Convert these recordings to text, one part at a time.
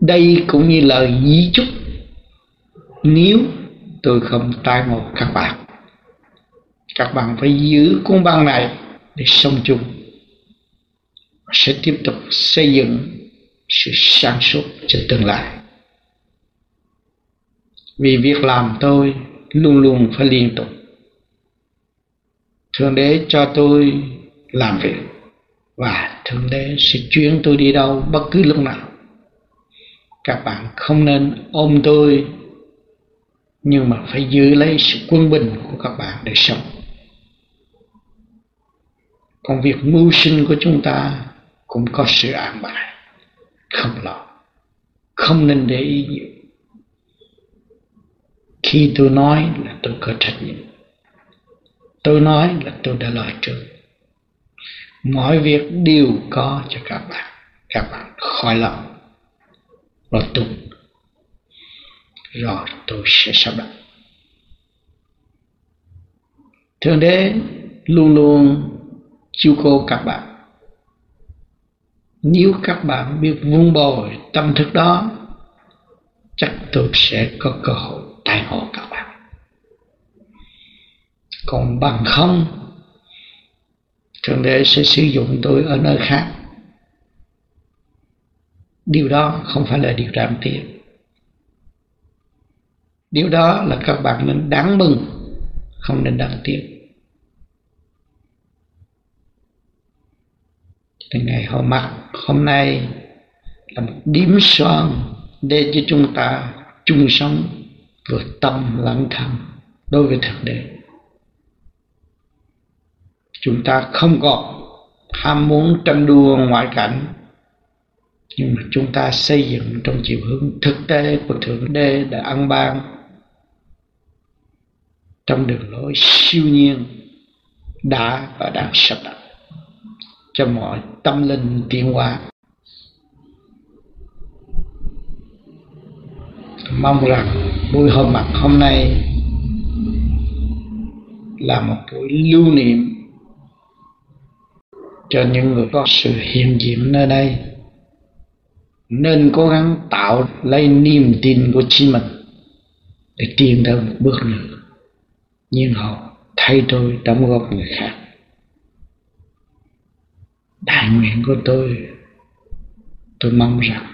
đây cũng như lời di chúc. Nếu tôi không tai ngộ các bạn các bạn phải giữ cuốn băng này để sống chung. Sẽ tiếp tục xây dựng sự sáng suốt cho tương lai. Vì việc làm tôi luôn luôn phải liên tục. Thượng đế cho tôi làm việc và thượng đế sẽ chuyển tôi đi đâu bất cứ lúc nào các bạn không nên ôm tôi, nhưng mà phải giữ lấy sự quân bình của các bạn để sống. Còn việc mưu sinh của chúng ta cũng có sự an bài. Không lo, không nên để ý nhiều. Khi tôi nói là tôi có trách nhiệm. Tôi nói là tôi đã loại trừ mọi việc đều có cho các bạn. Các bạn khỏi lòng rồi tôi rồi, tôi sẽ sắp đặt. Thượng đế luôn luôn chiêu cô các bạn. Nếu các bạn biết vun bồi tâm thức đó, chắc tôi sẽ có cơ hội tài ngộ các bạn. Còn bằng không, thượng đế sẽ sử dụng tôi ở nơi khác điều đó không phải là điều đáng tiếc điều đó là các bạn nên đáng mừng, không nên đáng tiếc. Thì ngày hôm mặt, hôm nay là một điểm son để cho chúng ta chung sống vượt tâm lắng thầm đối với thượng đế. Chúng ta không còn ham muốn tranh đua ngoại cảnh nhưng mà chúng ta xây dựng trong chiều hướng thực tế của thượng đế đã ăn ban trong đường lối siêu nhiên, đã và đang sắp đặt cho mọi tâm linh tiến hóa. Mong rằng buổi hôm mặt hôm nay là một buổi lưu niệm cho những người có sự hiện diện nơi đây nên cố gắng tạo lấy niềm tin của chính mình để tiến tới một bước nữa. Nhưng họ thay tôi đóng góp người khác. Đại nguyện của tôi tôi mong rằng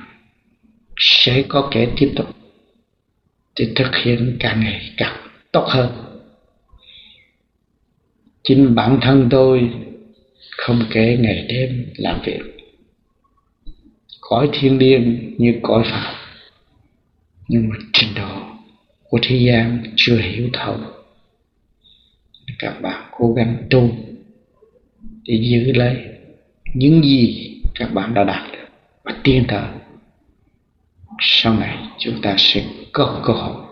sẽ có kẻ tiếp tục để thực hiện càng ngày càng tốt hơn. Chính bản thân tôi không kể ngày đêm làm việc cõi thiên liêng như cõi phật, nhưng mà trình độ của thế gian chưa hiểu thấu. Các bạn cố gắng tu để giữ lấy những gì các bạn đã đạt được và tiến tới. Sau này chúng ta sẽ có cơ hội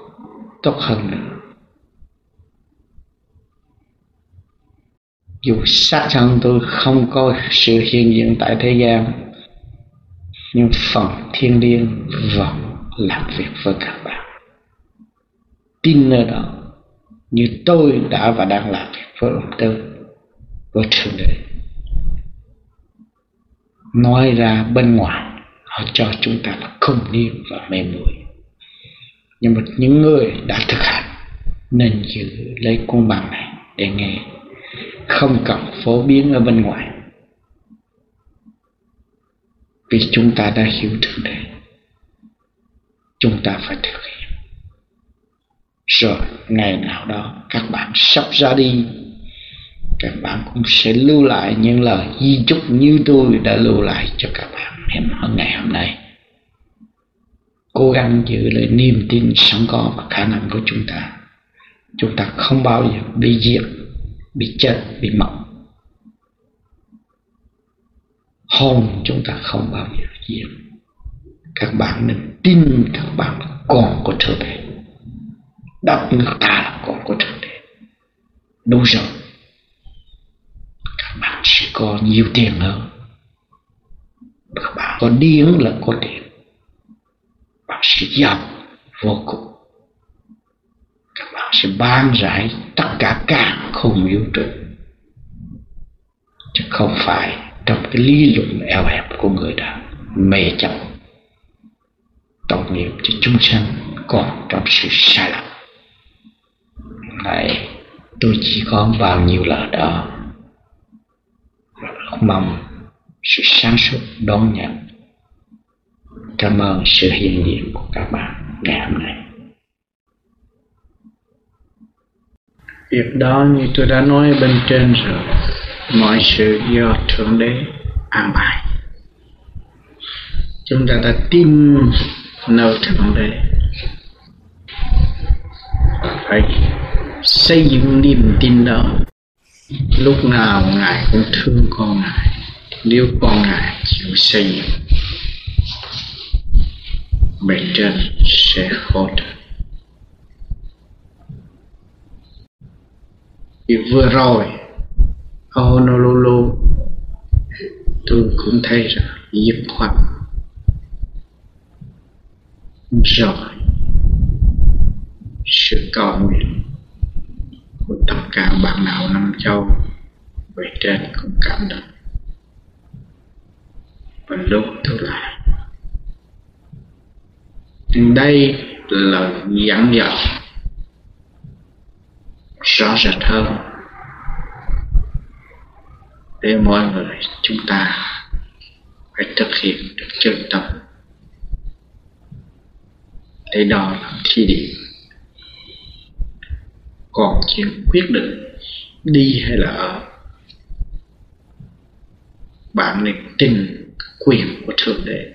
tốt hơn nữa. Dù xác thân tôi không có sự hiện diện tại thế gian nhưng phần thiên liêng vẫn làm việc với các bạn. Tin nơi đó, như tôi đã và đang làm việc với ông tư, với thượng đế. Nói ra bên ngoài, họ cho chúng ta là không điên và mê muội. Nhưng mà những người đã thực hành, nên giữ lấy cuốn bằng này để nghe. Không cần phổ biến ở bên ngoài vì chúng ta đã hiểu thượng đế. Chúng ta phải thực hiện. Rồi, ngày nào đó, các bạn sắp ra đi. Các bạn cũng sẽ lưu lại những lời di chúc như tôi đã lưu lại cho các bạn hiện ngày hôm nay. Cố gắng giữ lại niềm tin sẵn có và khả năng của chúng ta. Chúng ta không bao giờ bị diệt, bị chết, bị mất. Hồn chúng ta không bao giờ diệt. Các bạn nên tin các bạn là con của thượng đế đất nước ta là con của thượng đế đúng rồi. Các bạn sẽ có nhiều tiền hơn. Các bạn có điên là có tiền. Bạn sẽ giàu vô cùng. Các bạn sẽ ban rải tất cả càng không yếu trụ chứ không phải trong cái lý luận eo hẹp của người đã mê chấp, tội nghiệp cho chúng sanh còn trong sự sai lầm. Này, tôi chỉ có bao nhiêu lời đó rất mong sự sáng suốt đón nhận. Cảm ơn sự hiện diện của các bạn ngày hôm nay. Việc đó như tôi đã nói bên trên rồi mọi sự do thượng đế an bài. Chúng ta đã tin nơi thượng đế. Phải xây dựng niềm tin đó. Lúc nào ngài cũng thương con ngài, nếu con ngài chịu xây dựng bề trên sẽ hỗ trợ thì vừa rồi Ờ, ở Honolulu tôi cũng thấy rằng dứt khoát rồi, sự cầu nguyện của tất cả bạn nào năm châu về trên cũng cảm động. Và lúc tôi lại đây là dẫn dắt rõ rệt hơn để mọi người chúng ta phải thực hiện được chân tâm. Để đó là thi điểm. Còn chuyện quyết định đi hay là ở, bạn nên tin quyền của thượng đế.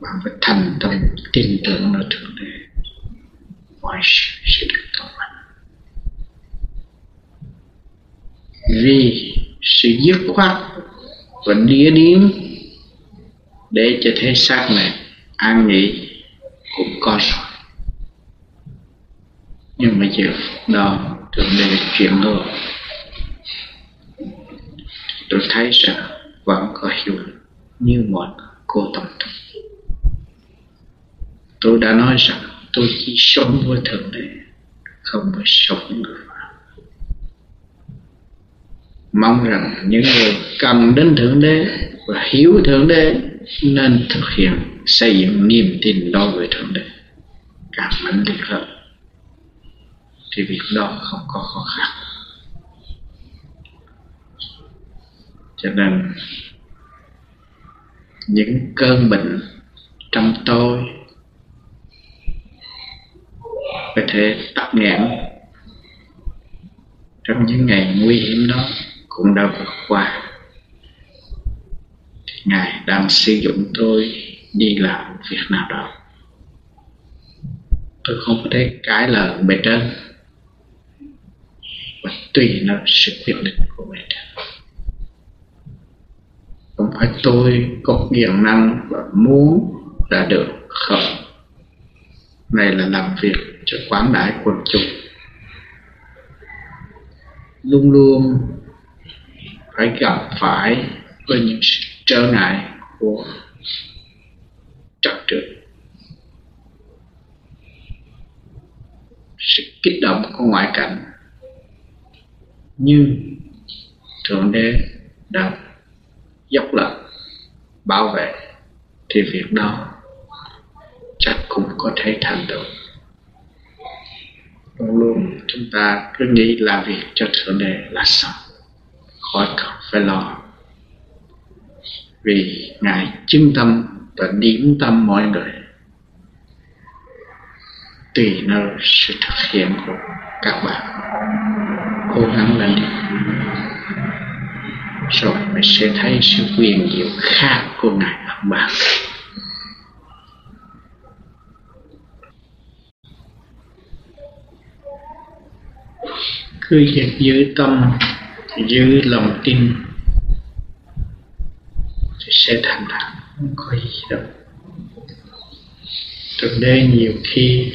Bạn phải thành tâm tin tưởng ở thượng đế. Mọi sự sẽ được tốt vì sự dứt khoát và đĩa điếm để cho thế xác này an nghỉ cũng có rồi. Nhưng mà giờ đó thượng đế chuyển ngược. Tôi thấy rằng vẫn có hiệu lực như mọi cô tổng thống. Tôi đã nói rằng tôi chỉ sống với thượng đế, không phải sống với người mong rằng những người cần đến thượng đế và hiểu thượng đế nên thực hiện xây dựng niềm tin đối với thượng đế. Càng mạnh liệt hơn thì việc đó không có khó khăn. Cho nên, những cơn bệnh trong tôi có thể tắc nghẽn trong những ngày nguy hiểm đó cũng đã vượt qua. Ngài đang sử dụng tôi đi làm việc nào đó. Tôi không có thể cãi lời bề trên. Và tùy nó sự quyết định của bề trên. Không phải tôi có quyền năng và muốn là được không? Này là làm việc cho quán đại quần chúng. Luôn luôn phải gặp phải với những trở ngại của trật tự. Sự kích động của ngoại cảnh. Như thượng đế đã dốc lòng bảo vệ thì việc đó chắc cũng có thể thành được luôn luôn chúng ta cứ nghĩ làm việc cho thượng đế là xong khỏi cần phải lo vì ngài chứng tâm và điểm tâm mọi người. Tùy nơi sự thực hiện của các bạn. Cố gắng lên đi. Rồi mình sẽ thấy sự quyền diệu khác của ngài ở bạn. Cứ giữ tâm giữ lòng tin thì sẽ thành đạt không có gì đâu. Thực tế nhiều khi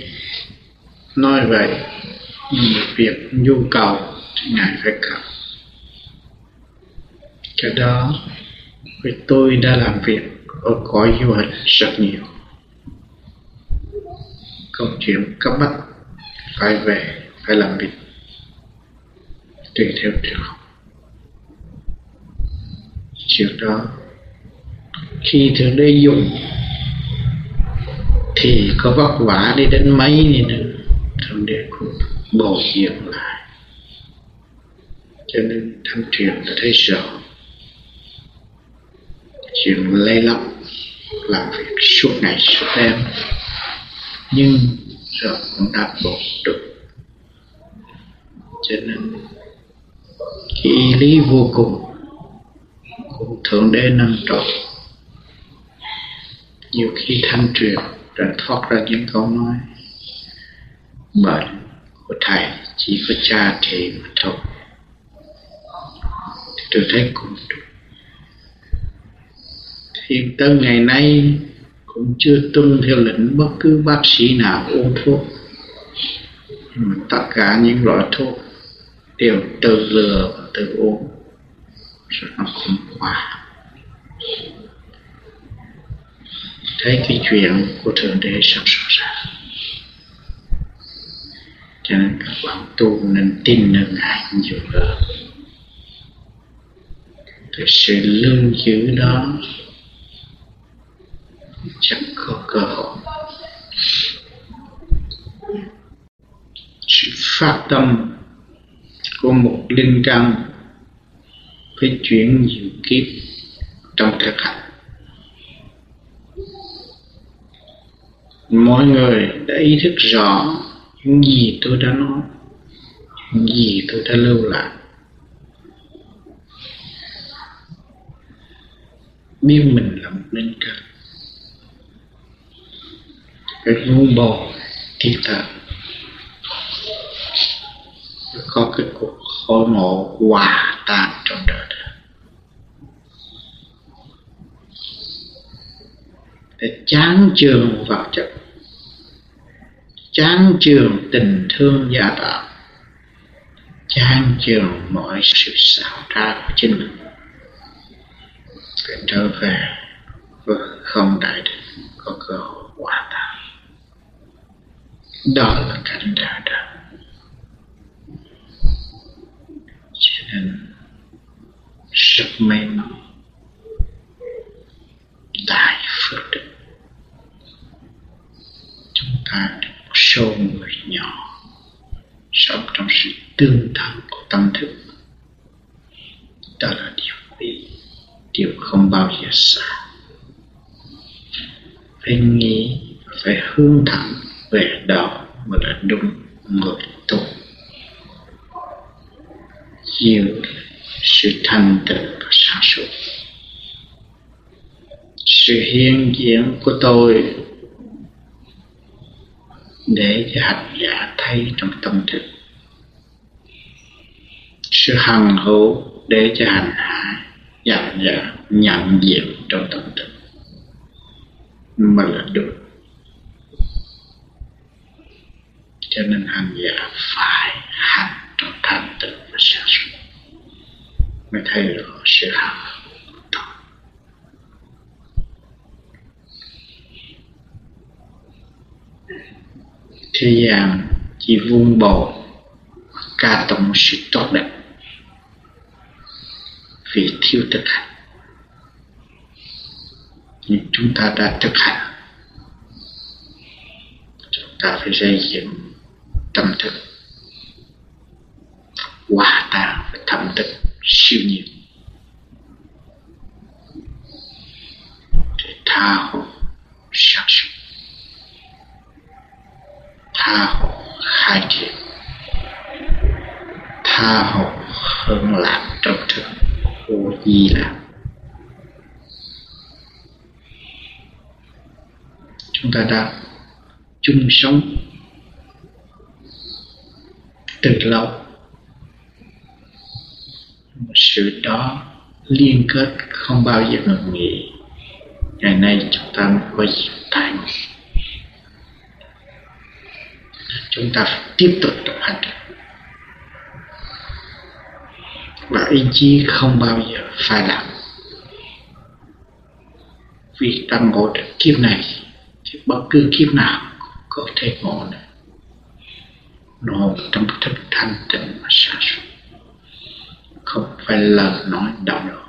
nói vậy, nhưng mà việc nhu cầu thì ngài phải cầu. Cái đó, vì tôi đã làm việc ở cõi du hành rất nhiều. Công chuyện cấp bách phải về, phải làm việc, tùy theo trường chuyện đó. Khi thượng đế dùng, thì có vất vả đi đến mấy đi nữa. Thượng đế cũng bồi dưỡng lại. Cho nên thanh truyền là thấy sợ chuyện lây lắm làm việc suốt ngày suốt đêm, nhưng rồi cũng đã bột được. Cho nên, cái ý lý vô cùng thượng đế nâng trọng, nhiều khi thanh truyền rồi thoát ra những câu nói bệnh của thầy chỉ có cha trị mà thôi. Thì tôi thấy cũng đúng. Hiện tới ngày nay cũng chưa tuân theo lệnh bất cứ bác sĩ nào uống thuốc. Nhưng mà tất cả những loại thuốc đều tự lừa và tự uống rất là khủng qua thấy cái chuyện của thượng đế sắp rõ ràng cho nên các bạn tu nên tin nơi ngài nhiều hơn. Thì sự lưu giữ đó chẳng có cơ hội. Sự phát tâm của một linh căn phải chuyển nhiều kiếp trong thực hành. Mọi người đã ý thức rõ những gì tôi đã nói, những gì tôi đã lưu lại. Biết mình là một linh căn. Cái vô bò thiết thật có cái cuộc khổ ngộ hòa tan trong đời đời để chán trường vật chất. Chán trường tình thương gia tạo. Chán trường mọi sự xảo trá của chính mình. Để trở về với không đại định, có cơ hội hòa tan. Đó là cảnh đời đời cho nên rất may mắn đại phước đức chúng ta được một số người nhỏ sống trong sự thẳng của tâm thức. Đó là điều quý, điều không bao giờ xa. Phải nghĩ, phải hướng thẳng về đó mới là đúng người tu. Giữ sự thanh tịnh và sáng suốt. Sự hiện diện của tôi để cho hành giả thấy trong tâm thức sự hằng hữu để cho hành hạ nhận giả nhận diện trong tâm thức mà là đúng cho nên hành giả phải hành trong thanh tịnh và sáng suốt. Mới thấy rõ sự hằng thế gian chỉ vun bồi ca tụng sự tốt đẹp vì thiếu thực hành. Nhưng chúng ta đã thực hành, chúng ta phải xây dựng tâm thức. Hòa tan với tâm thức siêu nhiên. Để tha hồ sáng suốt tha hồ khai triển. Tha hồ hưởng lạc trong thức vô di lạc chúng ta đã chung sống từ lâu. Một sự đó liên kết không bao giờ ngừng nghỉ. Ngày nay chúng ta mới có dịp thành. Chúng ta phải tiếp tục tập hành và ý chí không bao giờ phai lạc. Vì ta ngộ được kiếp này, thì bất cứ kiếp nào cũng có thể ngộ được. Nó trong thức thanh tịnh mà sản xuất không phải lời nói đạo lộ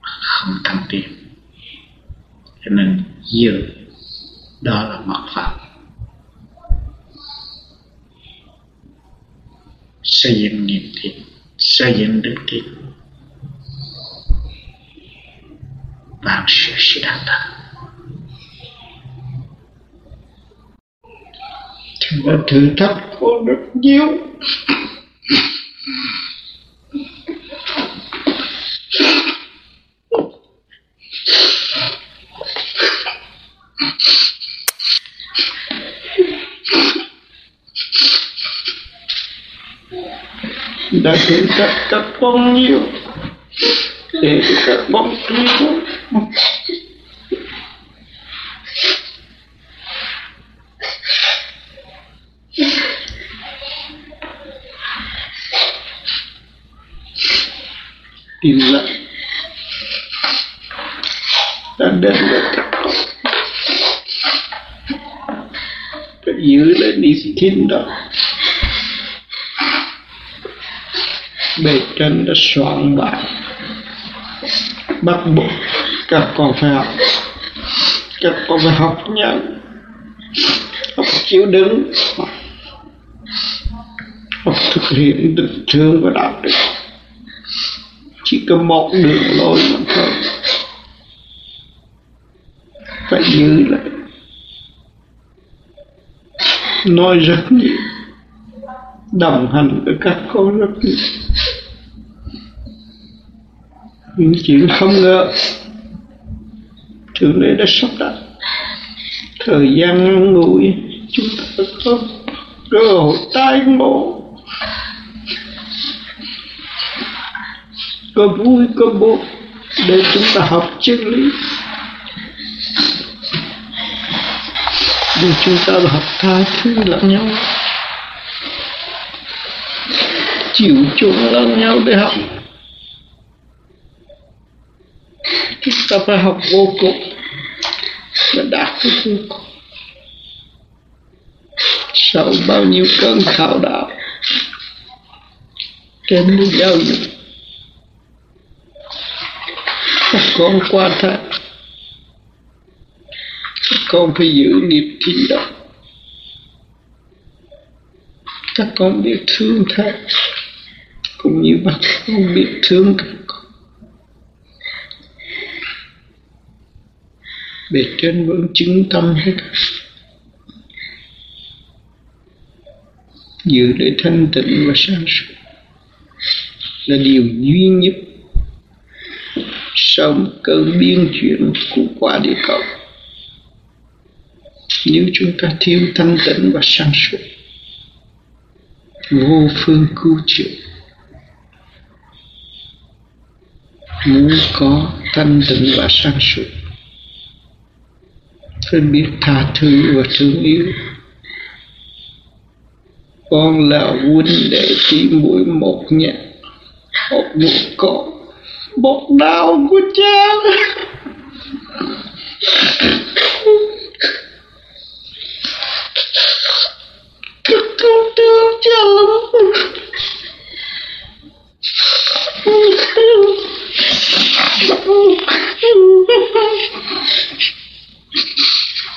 không thăng tiến cho nên giờ, đó là mật pháp xây dựng niềm tin, xây dựng đức tin. Vạn sự sẽ đạt thật thì là thử thách của rất nhiều đã thử thách các con nhiều. Để các con tu tìm lại đã đến đó bề trên đã soạn bài bắt buộc các con phải học. Các con phải học nhận học chịu đựng. Học thực hiện tình thương và đạo đức. Chỉ có một đường lối mà thôi. Phải giữ lại. Nói rất nhiều. Đồng hành với các con rất nhiều những chuyện không ngờ. Thượng đế đã sắp đặt thời gian ngắn ngủi chúng ta có cơ hội tai ngộ. Có vui, có buồn để chúng ta học chân lý. Để chúng ta học tha thứ lẫn nhau. Chịu chung lẫn nhau để học. Chúng ta phải học vô cùng? Và đạt cái vô cùng sau bao nhiêu cơn khảo đạo trên đi giáo dục các con qua thác, các con phải giữ nghiệp thi đó. Các con biết thương thác, cũng như bác con biết thương các con bề trên vững chứng tâm hết. Giữ để thanh tịnh và sáng suốt là điều duy nhất. Sau một cơn biến chuyển của quả địa cầu. Nếu chúng ta thiếu thanh tịnh và sáng suốt, vô phương cứu chữa. Muốn có thanh tịnh và sáng suốt phải biết tha thứ và thương yêu. Con là huynh đệ chỉ mũi một nhẹ một một con một đau của cha. Thật không thương cha. Lắm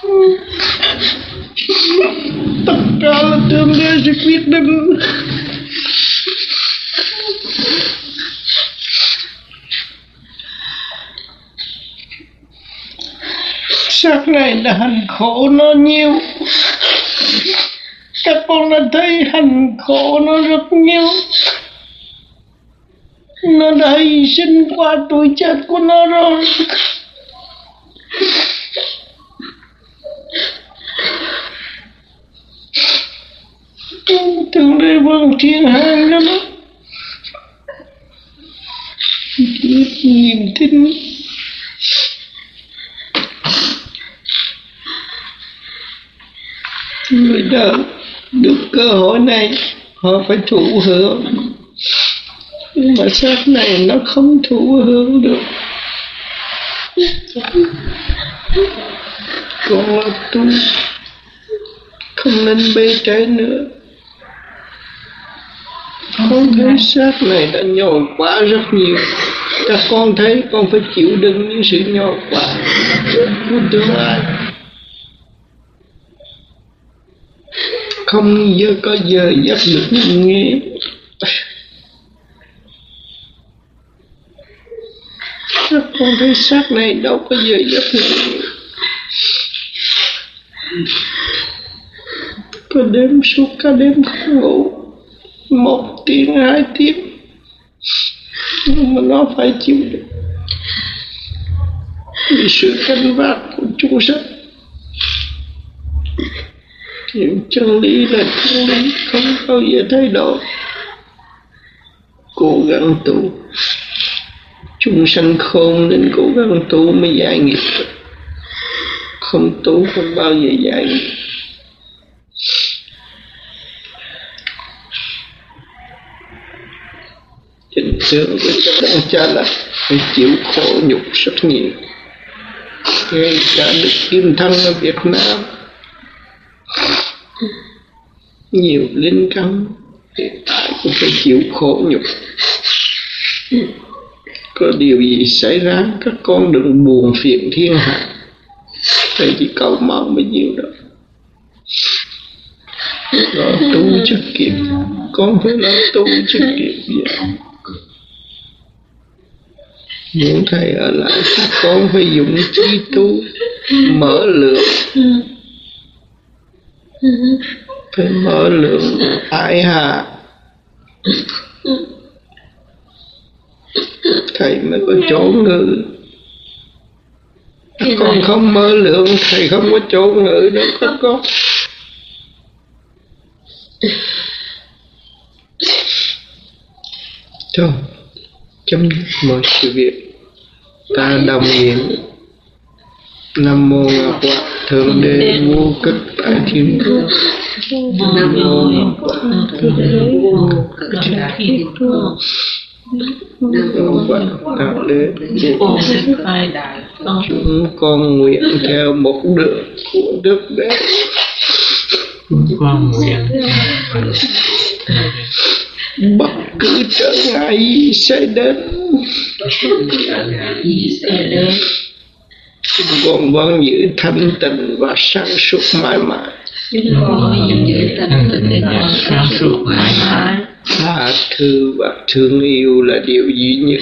Oh, cả là tương đế sẽ sắc này là hành khổ nó nhiều. Các con đã thấy hành khổ nó rất nhiều. Nó đã hy sinh qua tuổi chết của nó rồi thượng đế vương thiên hạ lắm. Niềm tin người đời được cơ hội này, họ phải thụ hưởng. Nhưng mà xác này nó không thụ hưởng được. Còn là tu không nên bê trái nữa con thấy xác này đã nhồi quá rất nhiều. Các con thấy con phải chịu đựng những sự nhồi quá. Của tương lai không giờ có giờ giấc được nghe các con thấy xác này đâu có giờ giấc được. Có đêm suốt cả đêm không ngủ một tiếng, hai tiếng. Nhưng mà nó phải chịu được. Vì sự canh vác của chúng sanh những chân lý là chân lý không bao giờ thay đổi. Cố gắng tu. Chúng sanh khôn nên cố gắng tu mới giải nghiệp. Không tu không bao giờ giải nghiệp. Hình tướng với các đấng cha là phải chịu khổ nhục rất nhiều. Ngay cả đức kim thân ở việt nam, nhiều linh căn hiện tại cũng phải chịu khổ nhục. Có điều gì xảy ra, các con đừng buồn phiền thiên hạ. Thầy chỉ cầu mong bấy nhiêu đó. Lo tu chức kịp, con phải lo tu chức kịp. vậy muốn thầy ở lại các con phải dùng trí tu mở lượng? Phải mở lượng ai hạ, thầy mới có chỗ ngự. Các con không mở lượng thầy không có chỗ ngự đâu các con Trời chấm dứt mọi sự việc. Ta đồng niệm nam mô ngọc hoàng thượng đế vô cực tại thiên quốc. Nam mô ngọc hoàng thượng đế vô cực tại thiên quốc. Nam mô ngọc hoàng đế vô cực chúng con nguyện theo một đường của đức đế. Con nguyện bất cứ trở ngại sẽ đến con vẫn giữ thanh tịnh và sáng suốt mãi mãi. Sáng suốt mãi mãi tha thứ và thương yêu là điều duy nhất